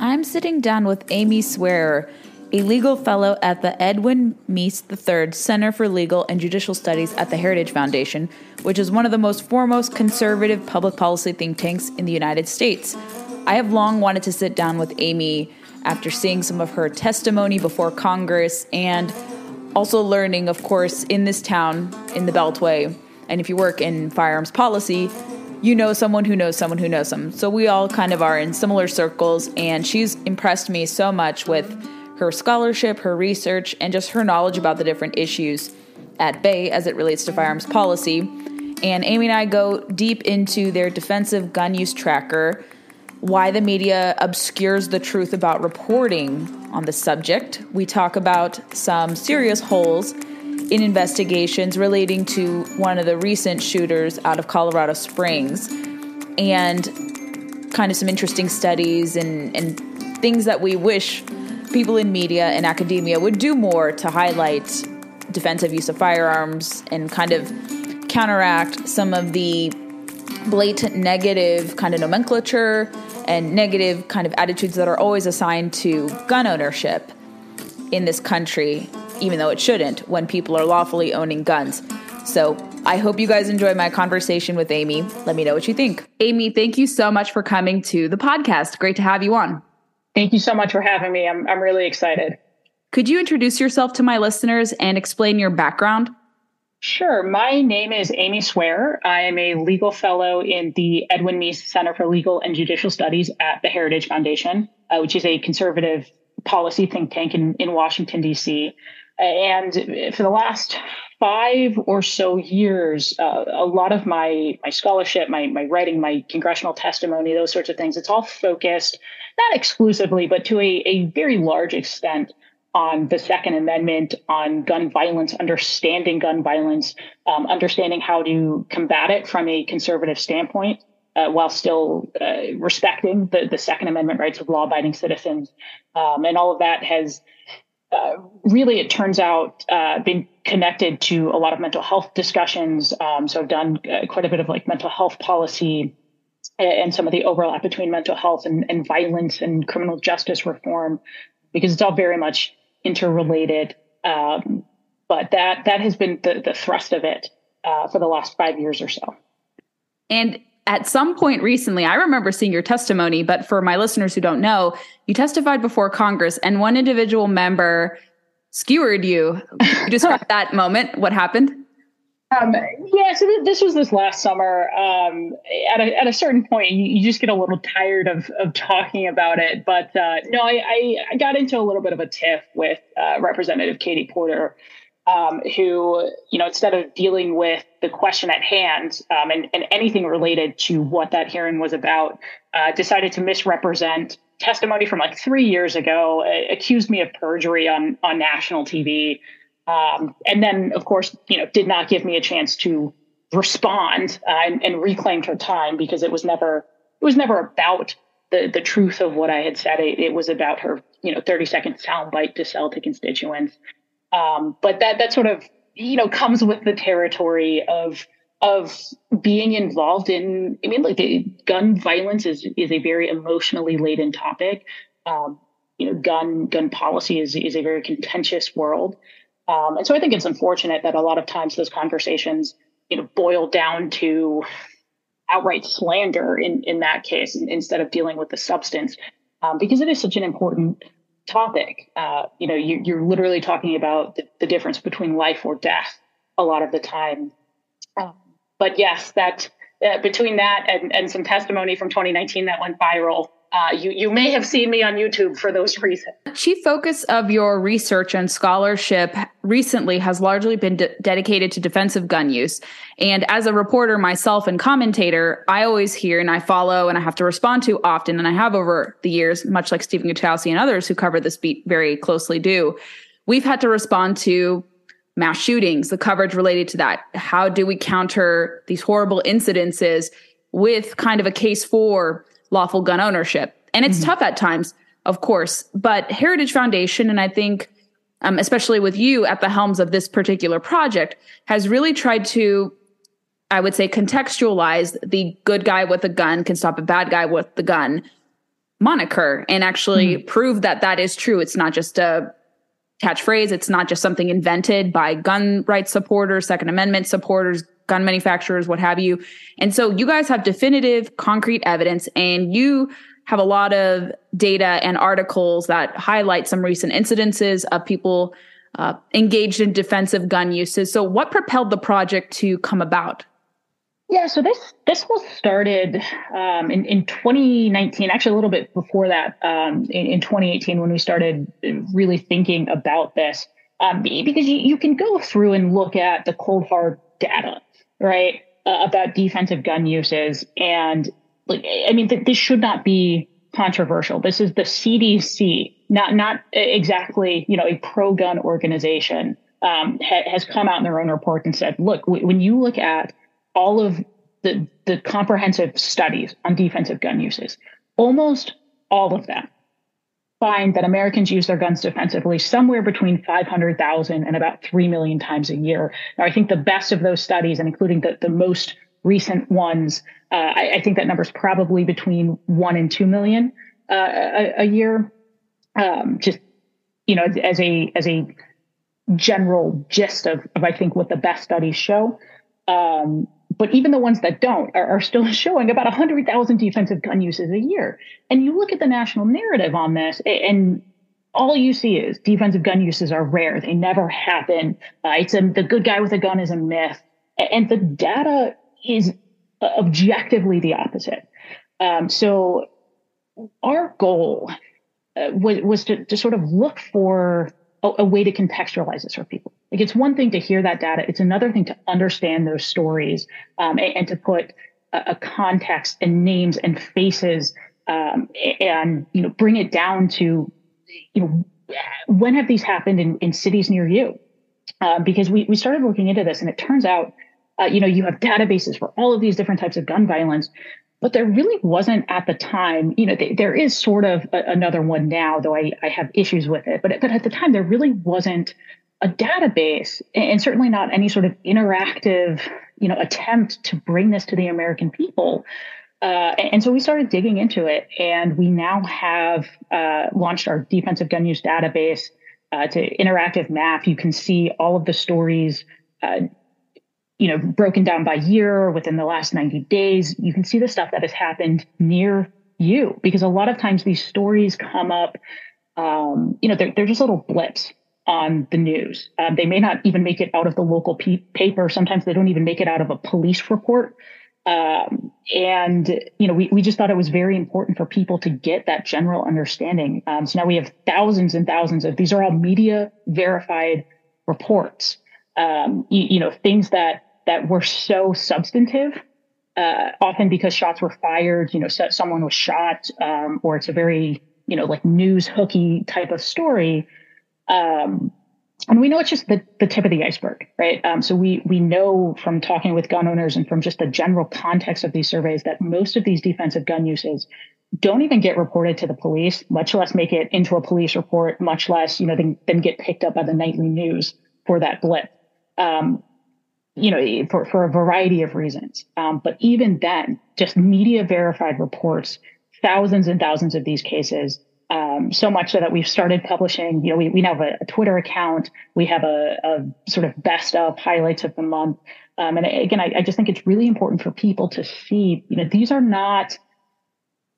I'm sitting down with Amy Swearer, a legal fellow at the Edwin Meese III Center for Legal and Judicial Studies at the Heritage Foundation, which is one of the most foremost conservative public policy think tanks in the United States. I have long wanted to sit down with Amy after seeing some of her testimony before Congress and also learning, of course, in this town, in the Beltway, and if you work in firearms policy, you know someone who knows someone who knows them. So we all kind of are in similar circles, and she's impressed me so much with her scholarship, her research, and just her knowledge about the different issues at bay as it relates to firearms policy. And Amy and I go deep into their defensive gun use tracker, why the media obscures the truth about reporting on the subject. We talk about some serious holes in investigations relating to one of the recent shooters out of Colorado Springs. And kind of some interesting studies and, and things that we wish people in media and academia would do more to highlight defensive use of firearms and kind of counteract some of the blatant negative kind of nomenclature and negative kind of attitudes that are always assigned to gun ownership in this country even though it shouldn't, when people are lawfully owning guns. So I hope you guys enjoy my conversation with Amy. Let me know what you think. Amy, thank you so much for coming to the podcast. Great to have you on. Thank you so much for having me. I'm, I'm really excited. Could you introduce yourself to my listeners and explain your background? Sure. My name is Amy Swearer. I am a legal fellow in the Edwin Meese Center for Legal and Judicial Studies at the Heritage Foundation, uh, which is a conservative policy think tank in, in Washington, D.C. And for the last five or so years, uh, a lot of my my scholarship, my my writing, my congressional testimony, those sorts of things, it's all focused not exclusively, but to a, a very large extent on the Second Amendment, on gun violence, understanding gun violence, um, understanding how to combat it from a conservative standpoint. Uh, while still uh, respecting the, the Second Amendment rights of law abiding citizens. Um, and all of that has uh, really, it turns out, uh, been connected to a lot of mental health discussions. Um, so I've done uh, quite a bit of like mental health policy and some of the overlap between mental health and, and violence and criminal justice reform, because it's all very much interrelated. Um, but that that has been the, the thrust of it uh, for the last five years or so. And at some point recently, I remember seeing your testimony, but for my listeners who don't know, you testified before Congress and one individual member skewered you. you describe that moment. What happened? Um, yeah, so th- this was this last summer. Um, at, a, at a certain point, you, you, just get a little tired of, of talking about it. But uh, no, I, I, I, got into a little bit of a tiff with uh, Representative Katie Porter um, who, you know, instead of dealing with the question at hand um, and, and, anything related to what that hearing was about, uh, decided to misrepresent testimony from like three years ago, uh, accused me of perjury on on national TV, um, and then, of course, you know, did not give me a chance to respond uh, and, and reclaimed her time because it was never it was never about the the truth of what I had said. It, it was about her, you know, thirty second soundbite to sell to constituents. Um, but that that sort of you know comes with the territory of of being involved in. I mean, like gun violence is is a very emotionally laden topic. Um, you know, gun gun policy is is a very contentious world, um, and so I think it's unfortunate that a lot of times those conversations you know boil down to outright slander in in that case instead of dealing with the substance um, because it is such an important topic. Uh, you know, you, are literally talking about the, the, difference between life or death a lot of the time. Um, but yes, that uh, between that and, and some testimony from 2019 that went viral, uh, you you may have seen me on YouTube for those reasons. Chief focus of your research and scholarship recently has largely been de- dedicated to defensive gun use. And as a reporter myself and commentator, I always hear and I follow and I have to respond to often, and I have over the years, much like Stephen Gutowski and others who cover this beat very closely do. We've had to respond to mass shootings, the coverage related to that. How do we counter these horrible incidences with kind of a case for lawful gun ownership. And it's mm-hmm. tough at times, of course, but Heritage Foundation, and I think um, especially with you at the helms of this particular project, has really tried to, I would say, contextualize the good guy with a gun can stop a bad guy with the gun moniker and actually mm-hmm. prove that that is true. It's not just a catchphrase. It's not just something invented by gun rights supporters, Second Amendment supporters, gun manufacturers, what have you. And so you guys have definitive, concrete evidence, and you have a lot of data and articles that highlight some recent incidences of people uh, engaged in defensive gun uses. So, what propelled the project to come about? Yeah, so this this was started um, in in 2019, actually a little bit before that, um, in, in 2018 when we started really thinking about this, um, because you, you can go through and look at the cold hard data right, uh, about defensive gun uses. And like, I mean, th- this should not be controversial. This is the CDC, not not exactly you know a pro gun organization, um, ha- has come out in their own report and said, look, w- when you look at all of the the comprehensive studies on defensive gun uses, almost all of them find that Americans use their guns defensively somewhere between 500,000 and about 3 million times a year. Now, I think the best of those studies, and including the, the most recent ones, uh, I, I, think that number is probably between 1 and 2 million uh, a, a, year. Um, just, you know, as a, as a general gist of, of I think what the best studies show. Um, but even the ones that don't are, are still showing about 100,000 defensive gun uses a year. And you look at the national narrative on this, and all you see is defensive gun uses are rare. They never happen. Uh, it's a, the good guy with a gun is a myth. And the data is objectively the opposite. Um, so our goal uh, was, was to, to sort of look for a, a, way to contextualize this for people. Like it's one thing to hear that data; it's another thing to understand those stories um, and, and, to put a, a, context and names and faces, um, and you know, bring it down to, you know, when have these happened in, in cities near you? Uh, because we we started looking into this, and it turns out, uh, you know, you have databases for all of these different types of gun violence, but there really wasn't at the time you know th- there is sort of a, another one now though I, I have issues with it but, but at the time there really wasn't a database and certainly not any sort of interactive you know attempt to bring this to the american people. Uh, and so we started digging into it and we now have uh, launched our defensive gun use database uh, to interactive map. You can see all of the stories uh, you know, broken down by year within the last 90 days, you can see the stuff that has happened near you because a lot of times these stories come up, um, you know, they're, they're just little blips on the news. Um, they may not even make it out of the local pe- paper. Sometimes they don't even make it out of a police report. Um, and, you know, we, we just thought it was very important for people to get that general understanding. Um, so now we have thousands and thousands of these are all media verified reports. Um, you, you know, things that that were so substantive, uh, often because shots were fired, you know, so someone was shot, um, or it's a very, you know, like news hooky type of story. Um, and we know it's just the, the tip of the iceberg, right? Um, so we we know from talking with gun owners and from just the general context of these surveys that most of these defensive gun uses don't even get reported to the police, much less make it into a police report, much less you know then, then get picked up by the nightly news for that blip. Um, you know, for, for a variety of reasons. Um, but even then, just media verified reports, thousands and thousands of these cases, um, so much so that we've started publishing, you know, we, we now have a, a Twitter account. We have a, a, sort of best of highlights of the month. Um, and again, I, I just think it's really important for people to see, you know, these are not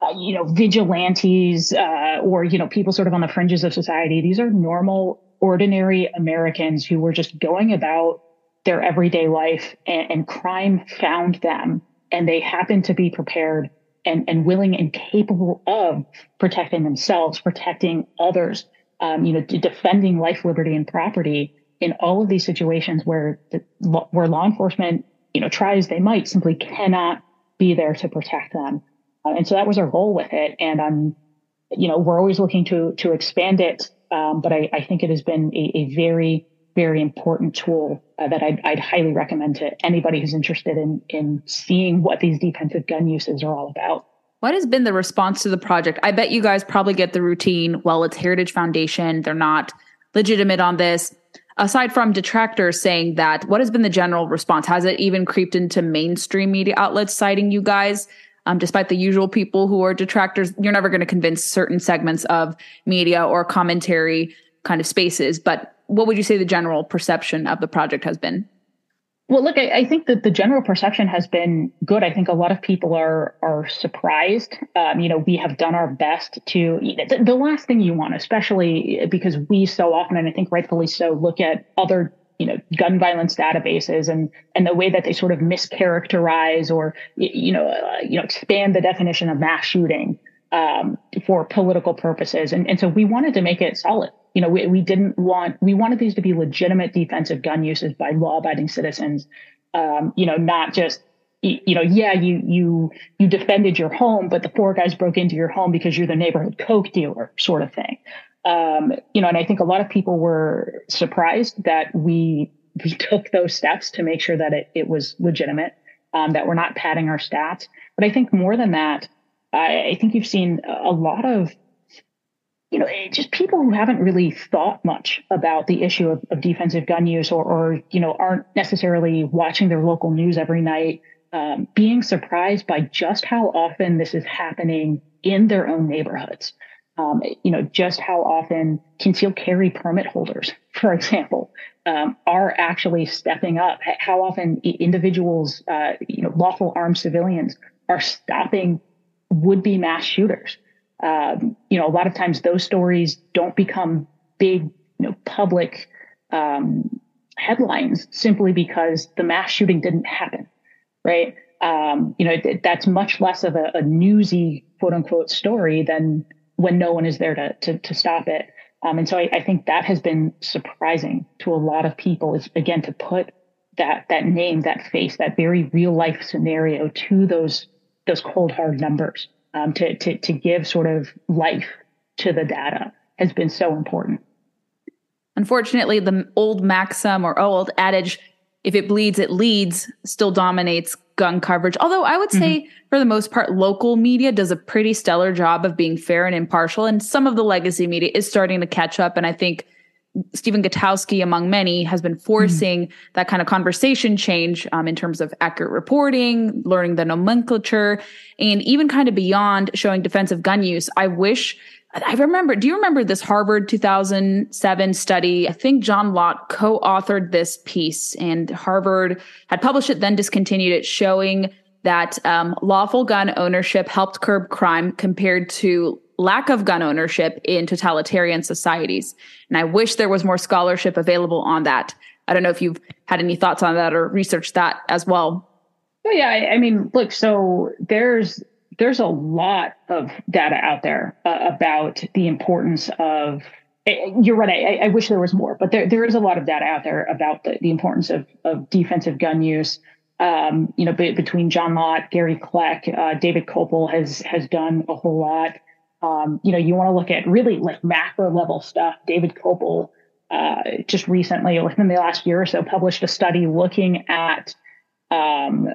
uh, you know, vigilantes uh, or, you know, people sort of on the fringes of society. These are normal, ordinary Americans who were just going about their everyday life and, and crime found them and they happened to be prepared and, and willing and capable of protecting themselves, protecting others, um, you know, defending life, liberty, and property in all of these situations where the, where law enforcement, you know, try as they might, simply cannot be there to protect them. Uh, and so that was our goal with it. And I'm, you know, we're always looking to to expand it. Um, but I, I think it has been a, a very very important tool uh, that I'd, I'd, highly recommend to anybody who's interested in in seeing what these defensive gun uses are all about. What has been the response to the project? I bet you guys probably get the routine. Well, it's Heritage Foundation; they're not legitimate on this. Aside from detractors saying that, what has been the general response? Has it even creeped into mainstream media outlets citing you guys? Um, despite the usual people who are detractors, you're never going to convince certain segments of media or commentary kind of spaces. But what would you say the general perception of the project has been? Well, look, I, I, think that the general perception has been good. I think a lot of people are are surprised. Um, you know, we have done our best to. The, the, last thing you want, especially because we so often, and I think rightfully so, look at other you know gun violence databases and and the way that they sort of mischaracterize or you know uh, you know expand the definition of mass shooting um, for political purposes, and and so we wanted to make it solid you know, we, we didn't want, we wanted these to be legitimate defensive gun uses by law abiding citizens. Um, you know, not just, you know, yeah, you, you, you defended your home, but the four guys broke into your home because you're the neighborhood Coke dealer sort of thing. Um, you know, and I think a lot of people were surprised that we, we took those steps to make sure that it, it was legitimate, um, that we're not padding our stats. But I think more than that, I, I think you've seen a lot of you know, eh, just people who haven't really thought much about the issue of, of defensive gun use or, or, you know, aren't necessarily watching their local news every night, um, being surprised by just how often this is happening in their own neighborhoods. Um, you know, just how often concealed carry permit holders, for example, um, are actually stepping up. How often individuals, uh, you know, lawful armed civilians are stopping would-be mass shooters um, you know, a lot of times those stories don't become big, you know, public um, headlines simply because the mass shooting didn't happen, right? Um, you know, that's much less of a, a, newsy quote unquote story than when no one is there to to, to stop it. Um, and so I, I think that has been surprising to a lot of people is again to put that that name, that face, that very real life scenario to those those cold hard numbers um, to, to, to give sort of life to the data has been so important. Unfortunately, the old maxim or old adage, if it bleeds, it leads, still dominates gun coverage. Although I would say, mm-hmm. for the most part, local media does a pretty stellar job of being fair and impartial. And some of the legacy media is starting to catch up. And I think Stephen Gutowski, among many, has been forcing mm that kind of conversation change um, in terms of accurate reporting, learning the nomenclature, and even kind of beyond showing defensive gun use. I wish. I remember, do you remember this Harvard 2007 study? I think John Lott co authored this piece, and Harvard had published it, then discontinued it, showing that um, lawful gun ownership helped curb crime compared to lack of gun ownership in totalitarian societies. And I wish there was more scholarship available on that. I don't know if you've had any thoughts on that or researched that as well. Oh yeah, I, I mean, look, so there's there's a lot of data out there uh, about the importance of. Eh, you're right. I, I, wish there was more, but there there is a lot of data out there about the, the importance of of defensive gun use. Um, you know, be, between John Lott, Gary Kleck, uh, David Kopel has has done a whole lot. Um, you know, you want to look at really like macro level stuff. David Kopel uh, just recently, within the last year or so, published a study looking at um,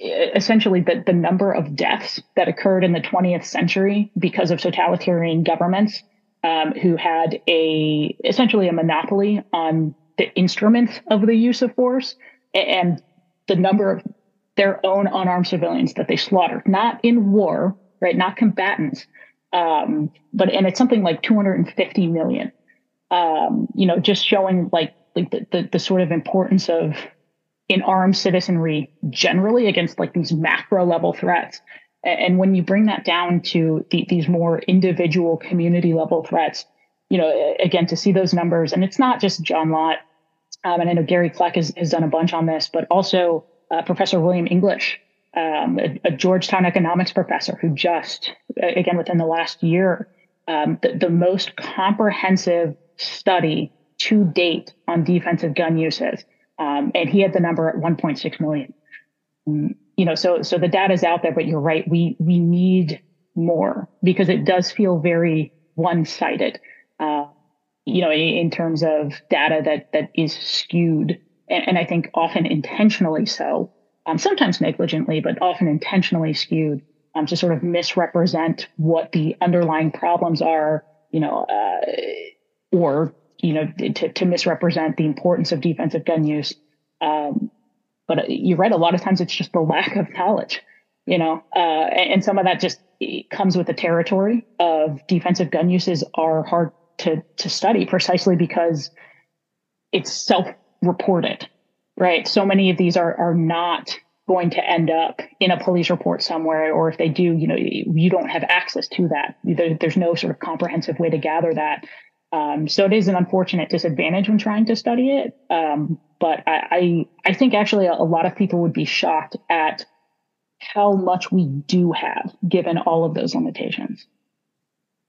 essentially the, the number of deaths that occurred in the 20th century because of totalitarian governments um, who had a essentially a monopoly on the instruments of the use of force and the number of their own unarmed civilians that they slaughtered, not in war, right? Not combatants. Um, but, and it's something like 250 million. Um, you know, just showing like, like the, the, the sort of importance of in armed citizenry generally against like these macro level threats. And when you bring that down to the, these more individual community level threats, you know, again, to see those numbers, and it's not just John Lott, um, and I know Gary Kleck has, has done a bunch on this, but also uh, Professor William English, um, a, a, Georgetown economics professor who just, again, within the last year, um, the, the most comprehensive study to date on defensive gun uses. Um, and he had the number at 1.6 million. Mm, you know, so so the data is out there, but you're right. We we need more because it does feel very one-sided. Uh, you know, in, terms of data that that is skewed, and, I think often intentionally so. Um, sometimes negligently, but often intentionally skewed um, to sort of misrepresent what the underlying problems are. You know, uh, or you know, to, to misrepresent the importance of defensive gun use. Um, but you're right. A lot of times it's just the lack of knowledge, you know, uh, and, and, some of that just comes with the territory of defensive gun uses are hard to, to study precisely because it's self-reported, right? So many of these are, are not going to end up in a police report somewhere, or if they do, you know, you don't have access to that. There, there's no sort of comprehensive way to gather that. Um, so it is an unfortunate disadvantage when trying to study it. Um, but I, I, I think actually a, a lot of people would be shocked at how much we do have given all of those limitations.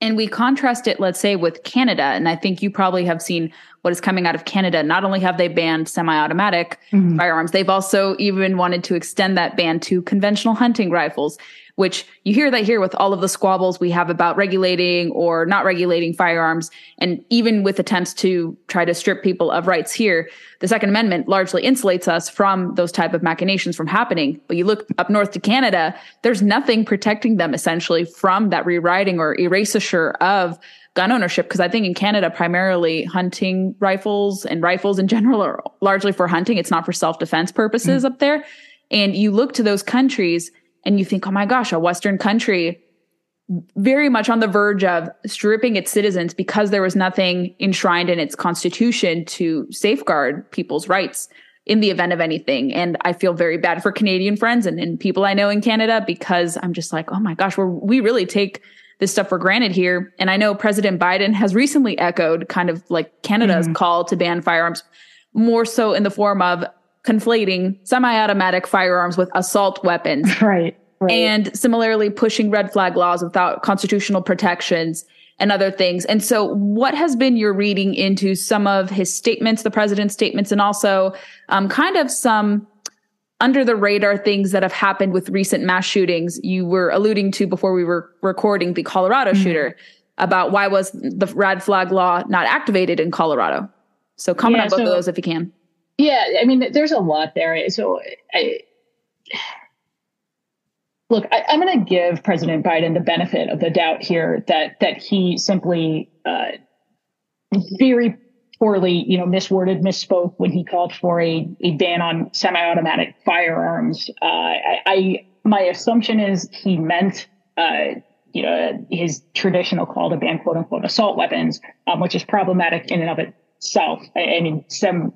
And we contrast it, let's say, with Canada. And I think you probably have seen what is coming out of Canada. Not only have they banned semi automatic mm-hmm. firearms, they've also even wanted to extend that ban to conventional hunting rifles which you hear that here with all of the squabbles we have about regulating or not regulating firearms. And even with attempts to try to strip people of rights here, the Second Amendment largely insulates us from those type of machinations from happening. But you look up north to Canada, there's nothing protecting them essentially from that rewriting or erasure of gun ownership because I think in Canada primarily hunting rifles and rifles in general are largely for hunting. It's not for self-defense purposes mm. up there. And you look to those countries and you think, oh my gosh, a Western country very much on the verge of stripping its citizens because there was nothing enshrined in its constitution to safeguard people's rights in the event of anything. And I feel very bad for Canadian friends and, and people I know in Canada because I'm just like, oh my gosh, we we really take this stuff for granted here. And I know President Biden has recently echoed kind of like Canada's mm-hmm. call to ban firearms more so in the form of conflating semi-automatic firearms with assault weapons. Right. right. And similarly pushing red flag laws without constitutional protections and other things. And so what has been your reading into some of his statements, the president's statements, and also um, kind of some under the radar things that have happened with recent mass shootings you were alluding to before we were recording the Colorado mm-hmm. shooter about why was the red flag law not activated in Colorado. So comment yeah, on both so, of those if you can. Yeah, I mean, there's a lot there. So, I, look, I, am going to give President Biden the benefit of the doubt here that that he simply uh, very poorly, you know, misworded, misspoke when he called for a, a ban on semi-automatic firearms. Uh, I, I, my assumption is he meant. Uh, you know, his traditional call to ban quote unquote assault weapons, um, which is problematic in and of itself. I, I mean, some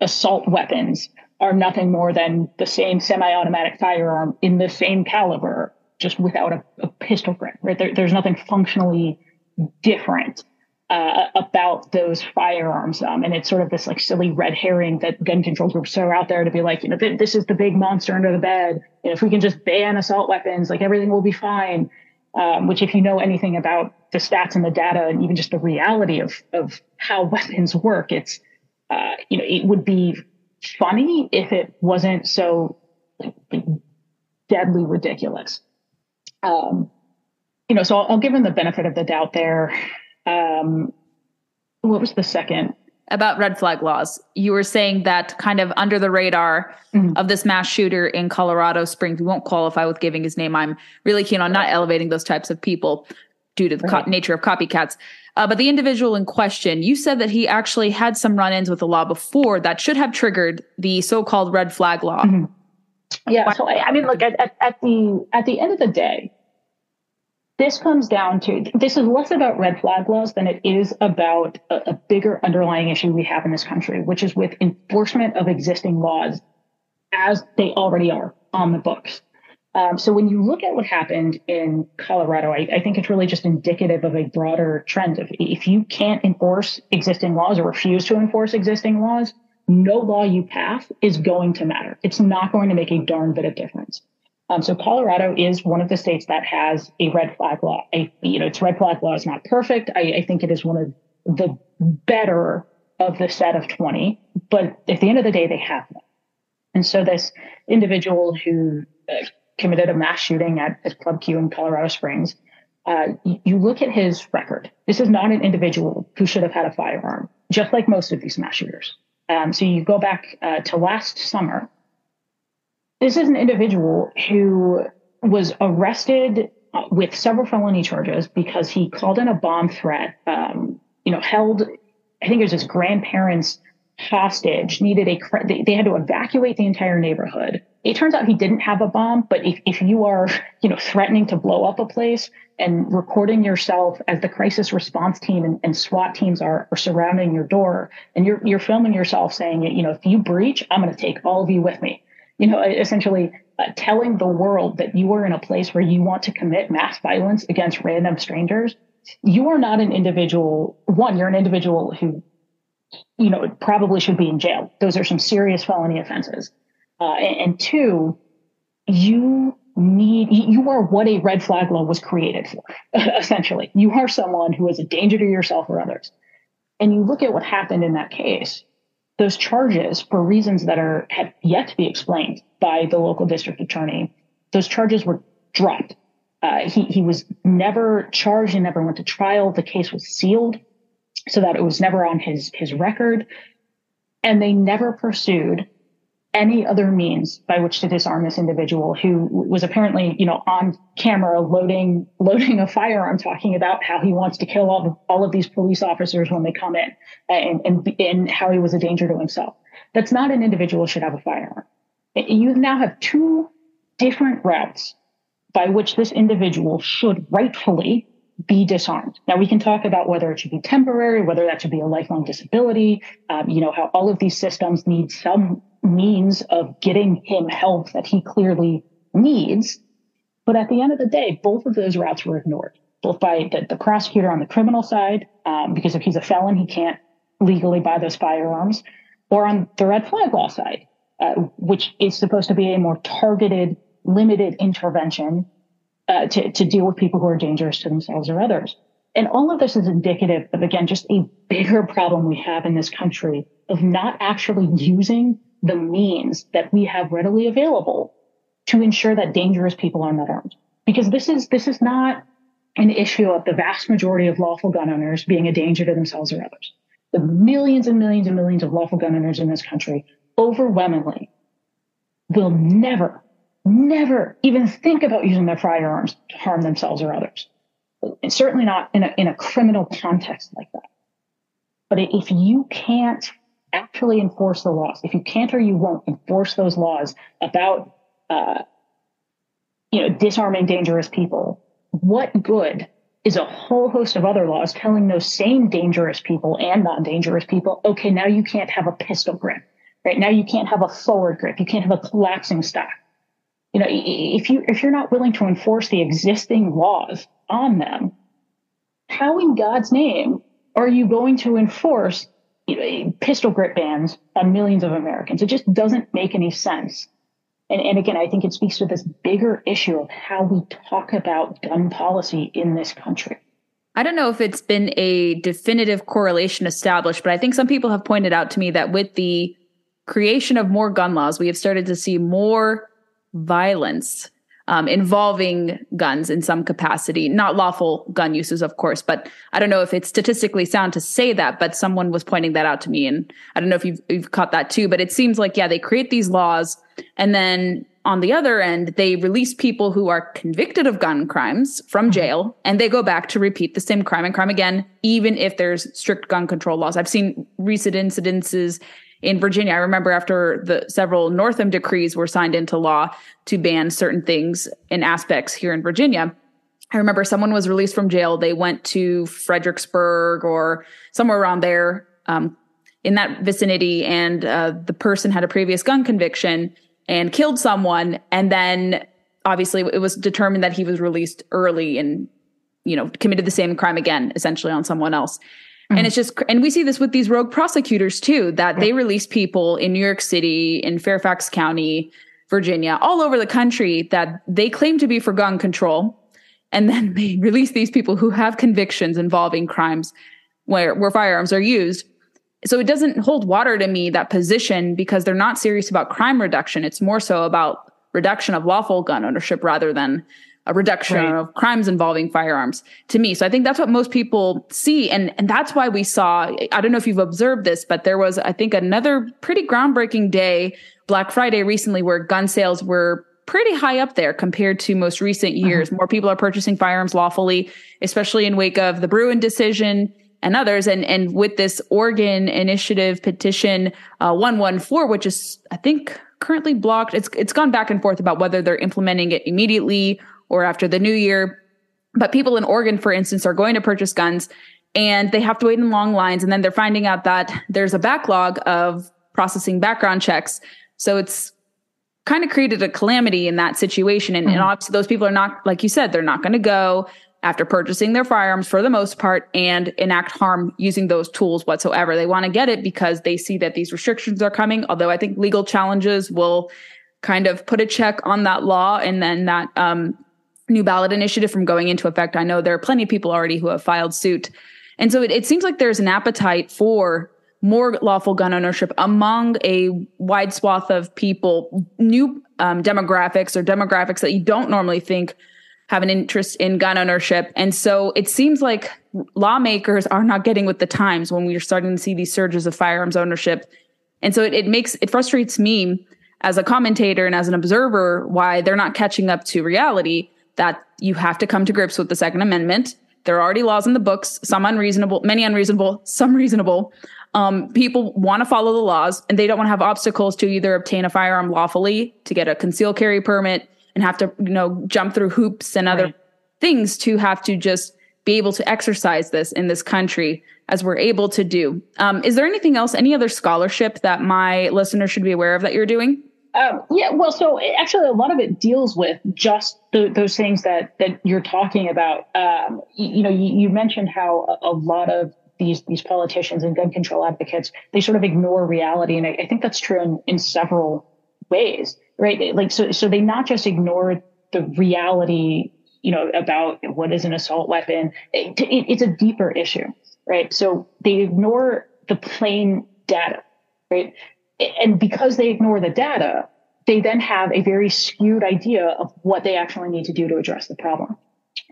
assault weapons are nothing more than the same semi-automatic firearm in the same caliber, just without a, a pistol grip. Right? There, there's nothing functionally different uh, about those firearms. Um, and it's sort of this like silly red herring that gun control groups throw out there to be like, you know, th- this is the big monster under the bed. If we can just ban assault weapons, like everything will be fine. Um, which, if you know anything about the stats and the data, and even just the reality of of how weapons work, it's uh, you know, it would be funny if it wasn't so deadly ridiculous. Um, you know, so I'll, I'll, give him the benefit of the doubt there. Um, what was the second? About red flag laws. You were saying that kind of under the radar mm-hmm. of this mass shooter in Colorado Springs, we won't qualify with giving his name. I'm really keen on not elevating those types of people due to the co- nature of copycats. Uh, but the individual in question, you said that he actually had some run ins with the law before that should have triggered the so called red flag law. Mm-hmm. Yeah. So, I, I mean, look, at, at, at, the, at the end of the day, this comes down to this is less about red flag laws than it is about a, a bigger underlying issue we have in this country, which is with enforcement of existing laws as they already are on the books. Um, so when you look at what happened in Colorado, I, I, think it's really just indicative of a broader trend of if you can't enforce existing laws or refuse to enforce existing laws, no law you pass is going to matter. It's not going to make a darn bit of difference. Um, so Colorado is one of the states that has a red flag law. A, you know, its red flag law is not perfect. I, I think it is one of the better of the set of 20, but at the end of the day, they have one. And so this individual who uh, committed a mass shooting at, at Club Q in Colorado Springs, uh, you, look at his record. This is not an individual who should have had a firearm, just like most of these mass shooters. Um, so you go back uh, to last summer. This is an individual who was arrested uh, with several felony charges because he called in a bomb threat. Um, you know, held. I think it was his grandparents hostage. Needed a. They, they had to evacuate the entire neighborhood. It turns out he didn't have a bomb, but if, if you are, you know, threatening to blow up a place and recording yourself as the crisis response team and, and SWAT teams are, are surrounding your door and you're, you're filming yourself saying, you know, if you breach, I'm going to take all of you with me. You know, essentially uh, telling the world that you are in a place where you want to commit mass violence against random strangers. You are not an individual. One, you're an individual who, you know, probably should be in jail. Those are some serious felony offenses. Uh, and, and two, you need, you are what a red flag law was created for, essentially. You are someone who is a danger to yourself or others. And you look at what happened in that case, those charges, for reasons that are have yet to be explained by the local district attorney, those charges were dropped. Uh, he, he was never charged and never went to trial. The case was sealed so that it was never on his, his record. And they never pursued any other means by which to disarm this individual who was apparently, you know, on camera loading loading a firearm, talking about how he wants to kill all of, all of these police officers when they come in, uh, and, and and how he was a danger to himself. That's not an individual should have a firearm. You now have two different routes by which this individual should rightfully be disarmed. Now we can talk about whether it should be temporary, whether that should be a lifelong disability. Um, you know how all of these systems need some means of getting him help that he clearly needs. But at the end of the day, both of those routes were ignored, both by the, the prosecutor on the criminal side, um, because if he's a felon, he can't legally buy those firearms, or on the red flag law side, uh, which is supposed to be a more targeted, limited intervention uh, to, to deal with people who are dangerous to themselves or others. And all of this is indicative of, again, just a bigger problem we have in this country of not actually using the means that we have readily available to ensure that dangerous people are not armed. Because this is, this is not an issue of the vast majority of lawful gun owners being a danger to themselves or others. The millions and millions and millions of lawful gun owners in this country overwhelmingly will never, never even think about using their firearms to harm themselves or others. And certainly not in a, in a criminal context like that. But if you can't actually enforce the laws, if you can't or you won't enforce those laws about, uh, you know, disarming dangerous people, what good is a whole host of other laws telling those same dangerous people and non-dangerous people, okay, now you can't have a pistol grip, right? Now you can't have a forward grip. You can't have a collapsing stock. You know, if you, if you're not willing to enforce the existing laws on them, how in God's name are you going to enforce pistol grip bans on millions of Americans. It just doesn't make any sense. And, and again, I think it speaks to this bigger issue of how we talk about gun policy in this country. I don't know if it's been a definitive correlation established, but I think some people have pointed out to me that with the creation of more gun laws, we have started to see more violence um, involving guns in some capacity, not lawful gun uses, of course. But I don't know if it's statistically sound to say that, but someone was pointing that out to me. And I don't know if you've, you've caught that too, but it seems like, yeah, they create these laws and then on the other end, they release people who are convicted of gun crimes from mm-hmm. jail and they go back to repeat the same crime and crime again, even if there's strict gun control laws. I've seen recent incidences in Virginia. I remember after the several Northam decrees were signed into law to ban certain things and aspects here in Virginia. I remember someone was released from jail. They went to Fredericksburg or somewhere around there um, in that vicinity, and uh, the person had a previous gun conviction and killed someone. And then obviously it was determined that he was released early and you know committed the same crime again essentially on someone else mm-hmm. and it's just and we see this with these rogue prosecutors too that they release people in new york city in fairfax county virginia all over the country that they claim to be for gun control. And then they release these people who have convictions involving crimes where where firearms are used. So it doesn't hold water to me that position because they're not serious about crime reduction. It's more so about reduction of lawful gun ownership rather than a reduction right. of crimes involving firearms to me. So I think that's what most people see. And, and that's why we saw, I don't know if you've observed this, but there was, I think, another pretty groundbreaking day, Black Friday recently, where gun sales were pretty high up there compared to most recent uh-huh. years. Uh-huh. More people are purchasing firearms lawfully, especially in wake of the Bruen decision and others. And, and with this Oregon initiative petition, uh, 114, which is, I think, currently blocked. It's it's gone back and forth about whether they're implementing it immediately or after the new year. But people in Oregon, for instance, are going to purchase guns and they have to wait in long lines. And then they're finding out that there's a backlog of processing background checks. So it's kind of created a calamity in that situation. And, mm-hmm. and obviously, those people are not, like you said, they're not going to go after purchasing their firearms for the most part and enact harm using those tools whatsoever. They want to get it because they see that these restrictions are coming. Although I think legal challenges will kind of put a check on that law and then that um, new ballot initiative from going into effect. I know there are plenty of people already who have filed suit. And so it, it seems like there's an appetite for more lawful gun ownership among a wide swath of people, new um, demographics or demographics that you don't normally think have an interest in gun ownership. And so it seems like lawmakers are not getting with the times when we are starting to see these surges of firearms ownership. And so it, it makes it frustrates me as a commentator and as an observer why they're not catching up to reality that you have to come to grips with the Second Amendment. There are already laws in the books, some unreasonable, many unreasonable, some reasonable. Um, people want to follow the laws and they don't want to have obstacles to either obtain a firearm lawfully, to get a concealed carry permit, and have to, you know, jump through hoops and other right. things to have to just be able to exercise this in this country as we're able to do. Um, is there anything else, any other scholarship that my listeners should be aware of that you're doing? Um, yeah, well, so actually, a lot of it deals with just the, those things that that you're talking about. Um, you, you, know, you, you, mentioned how a, a, lot of these these politicians and gun control advocates they sort of ignore reality, and I, I think that's true in, in several ways right? Like, so, so they not just ignore the reality, you know, about what is an assault weapon. It, it, it's a deeper issue, right? So they ignore the plain data, right? And because they ignore the data, they then have a very skewed idea of what they actually need to do to address the problem.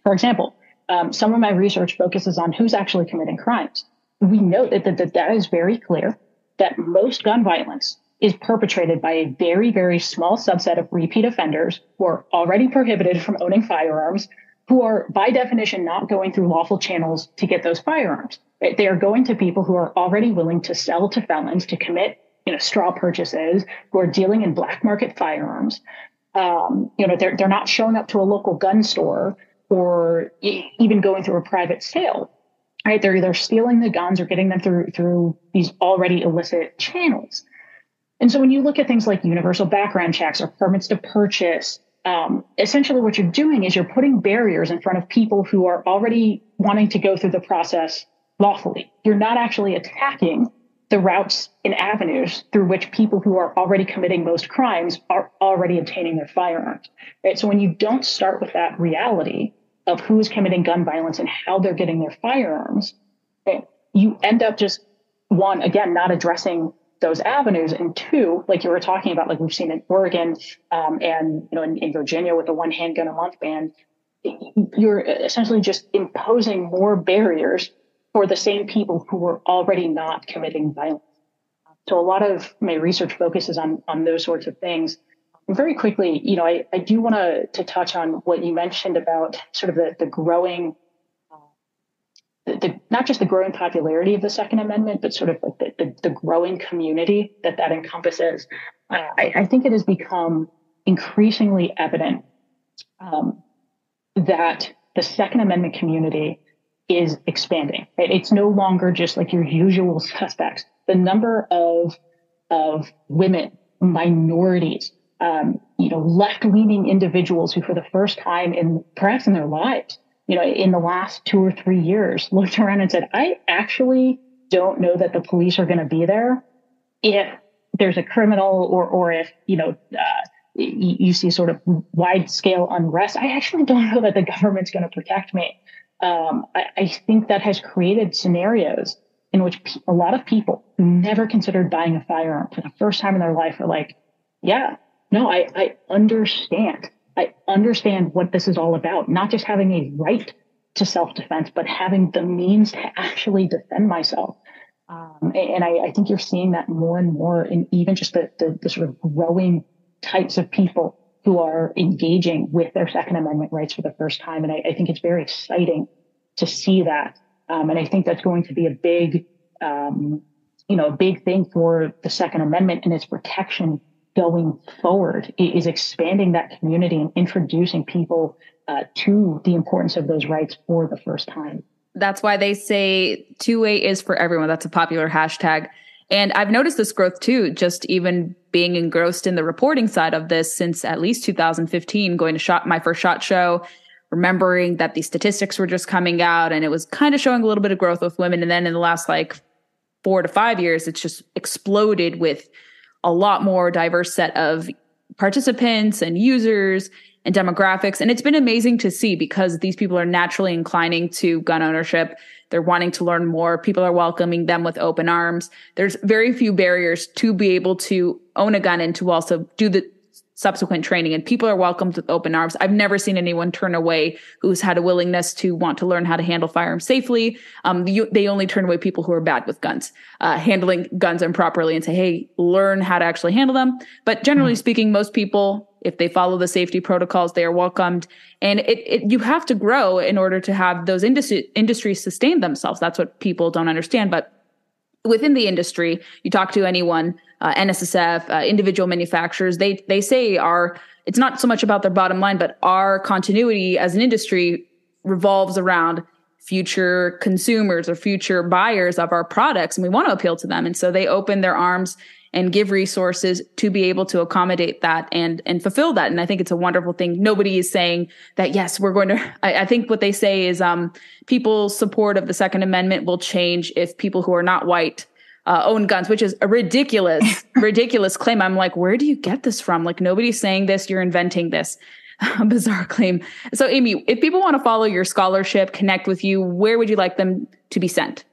For example, um, some of my research focuses on who's actually committing crimes. We know that the, the data is very clear that most gun violence is perpetrated by a very, very small subset of repeat offenders who are already prohibited from owning firearms, who are by definition not going through lawful channels to get those firearms. They are going to people who are already willing to sell to felons to commit, you know, straw purchases, who are dealing in black market firearms. Um, you know, they're they're not showing up to a local gun store or even going through a private sale. Right? They're either stealing the guns or getting them through through these already illicit channels. And so when you look at things like universal background checks or permits to purchase, um, essentially what you're doing is you're putting barriers in front of people who are already wanting to go through the process lawfully. You're not actually attacking the routes and avenues through which people who are already committing most crimes are already obtaining their firearms. Right. So when you don't start with that reality of who's committing gun violence and how they're getting their firearms, right, you end up just one, again, not addressing those avenues. And two, like you were talking about, like we've seen in Oregon um, and you know in, in, Virginia with the one handgun a month ban, you're essentially just imposing more barriers for the same people who were already not committing violence. So a lot of my research focuses on on those sorts of things. Very quickly, you know, I, I do want to to touch on what you mentioned about sort of the, the growing the, the, not just the growing popularity of the Second Amendment, but sort of like the, the, the growing community that that encompasses. Uh, I, I, think it has become increasingly evident um, that the Second Amendment community is expanding. Right? It's no longer just like your usual suspects. The number of of women, minorities, um, you know, left-leaning individuals who, for the first time in perhaps in their lives, you know, in the last two or three years, looked around and said, "I actually don't know that the police are going to be there if there's a criminal or or if you know." Uh, you see sort of wide scale unrest. I actually don't know that the government's going to protect me. Um, I, I, think that has created scenarios in which pe- a lot of people who never considered buying a firearm for the first time in their life are like, yeah, no, I, I understand. I understand what this is all about. Not just having a right to self defense, but having the means to actually defend myself. Um, and I, I, think you're seeing that more and more in even just the, the, the sort of growing types of people who are engaging with their Second Amendment rights for the first time. And I, I think it's very exciting to see that. Um, and I think that's going to be a big, um, you know, a big thing for the Second Amendment and its protection going forward is expanding that community and introducing people uh, to the importance of those rights for the first time. That's why they say 2A is for everyone. That's a popular hashtag. And I've noticed this growth too, just even being engrossed in the reporting side of this since at least 2015, going to shot my first SHOT Show, remembering that these statistics were just coming out and it was kind of showing a little bit of growth with women. And then in the last like four to five years, it's just exploded with a lot more diverse set of participants and users and demographics. And it's been amazing to see because these people are naturally inclining to gun ownership. They're wanting to learn more. People are welcoming them with open arms. There's very few barriers to be able to own a gun and to also do the subsequent training and people are welcomed with open arms. I've never seen anyone turn away who's had a willingness to want to learn how to handle firearms safely. Um, you, they only turn away people who are bad with guns, uh, handling guns improperly and say, Hey, learn how to actually handle them. But generally mm. speaking, most people, if they follow the safety protocols, they are welcomed. And it, it, you have to grow in order to have those industry, industries sustain themselves. That's what people don't understand. But within the industry, you talk to anyone, uh, NSSF, uh, individual manufacturers, they they say our it's not so much about their bottom line, but our continuity as an industry revolves around future consumers or future buyers of our products, and we want to appeal to them. And so they open their arms and give resources to be able to accommodate that and and fulfill that. And I think it's a wonderful thing. Nobody is saying that yes, we're going to. I, I think what they say is um, people's support of the Second Amendment will change if people who are not white uh, own guns, which is a ridiculous, ridiculous claim. I'm like, where do you get this from? Like nobody's saying this. You're inventing this. A bizarre claim. So, Amy, if people want to follow your scholarship, connect with you, where would you like them to be sent?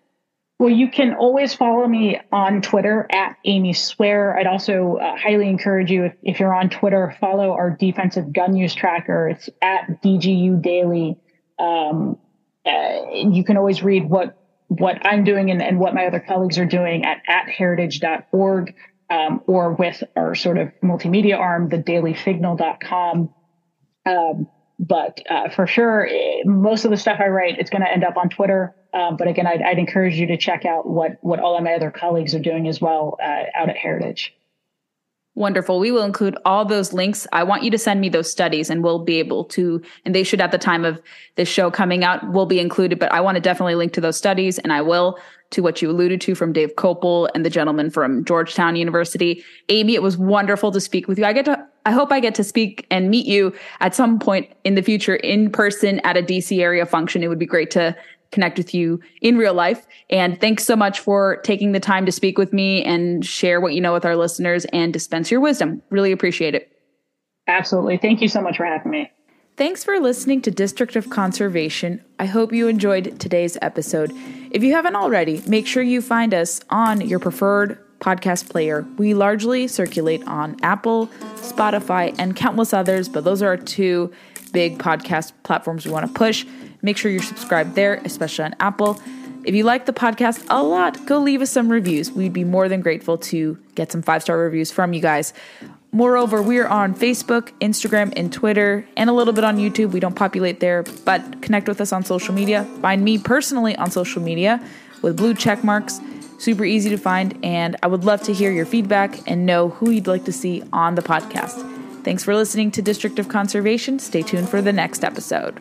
Well, you can always follow me on Twitter at Amy Swearer. I'd also uh, highly encourage you, if, if, you're on Twitter, follow our defensive gun use tracker. It's at DGU Daily. Um, uh, you can always read what what I'm doing and, and what my other colleagues are doing at, at heritage.org um, or with our sort of multimedia arm, the dailysignal.com. Um, but uh, for sure, eh, most of the stuff I write, it's going to end up on Twitter. Um, but again, I'd, I'd, encourage you to check out what what all of my other colleagues are doing as well uh, out at Heritage. Wonderful. We will include all those links. I want you to send me those studies and we'll be able to, and they should at the time of this show coming out, will be included, but I want to definitely link to those studies and I will to what you alluded to from Dave Kopel and the gentleman from Georgetown University. Amy, it was wonderful to speak with you. I get to, I hope I get to speak and meet you at some point in the future in person at a DC area function. It would be great to connect with you in real life. And thanks so much for taking the time to speak with me and share what you know with our listeners and dispense your wisdom. Really appreciate it. Absolutely. Thank you so much for having me. Thanks for listening to District of Conservation. I hope you enjoyed today's episode. If you haven't already, make sure you find us on your preferred podcast player. We largely circulate on Apple, Spotify, and countless others, but those are our two big podcast platforms we want to push. Make sure you're subscribed there, especially on Apple. If you like the podcast a lot, go leave us some reviews. We'd be more than grateful to get some five star reviews from you guys. Moreover, we are on Facebook, Instagram, and Twitter, and a little bit on YouTube. We don't populate there, but connect with us on social media. Find me personally on social media with blue check marks. Super easy to find, and I would love to hear your feedback and know who you'd like to see on the podcast. Thanks for listening to District of Conservation. Stay tuned for the next episode.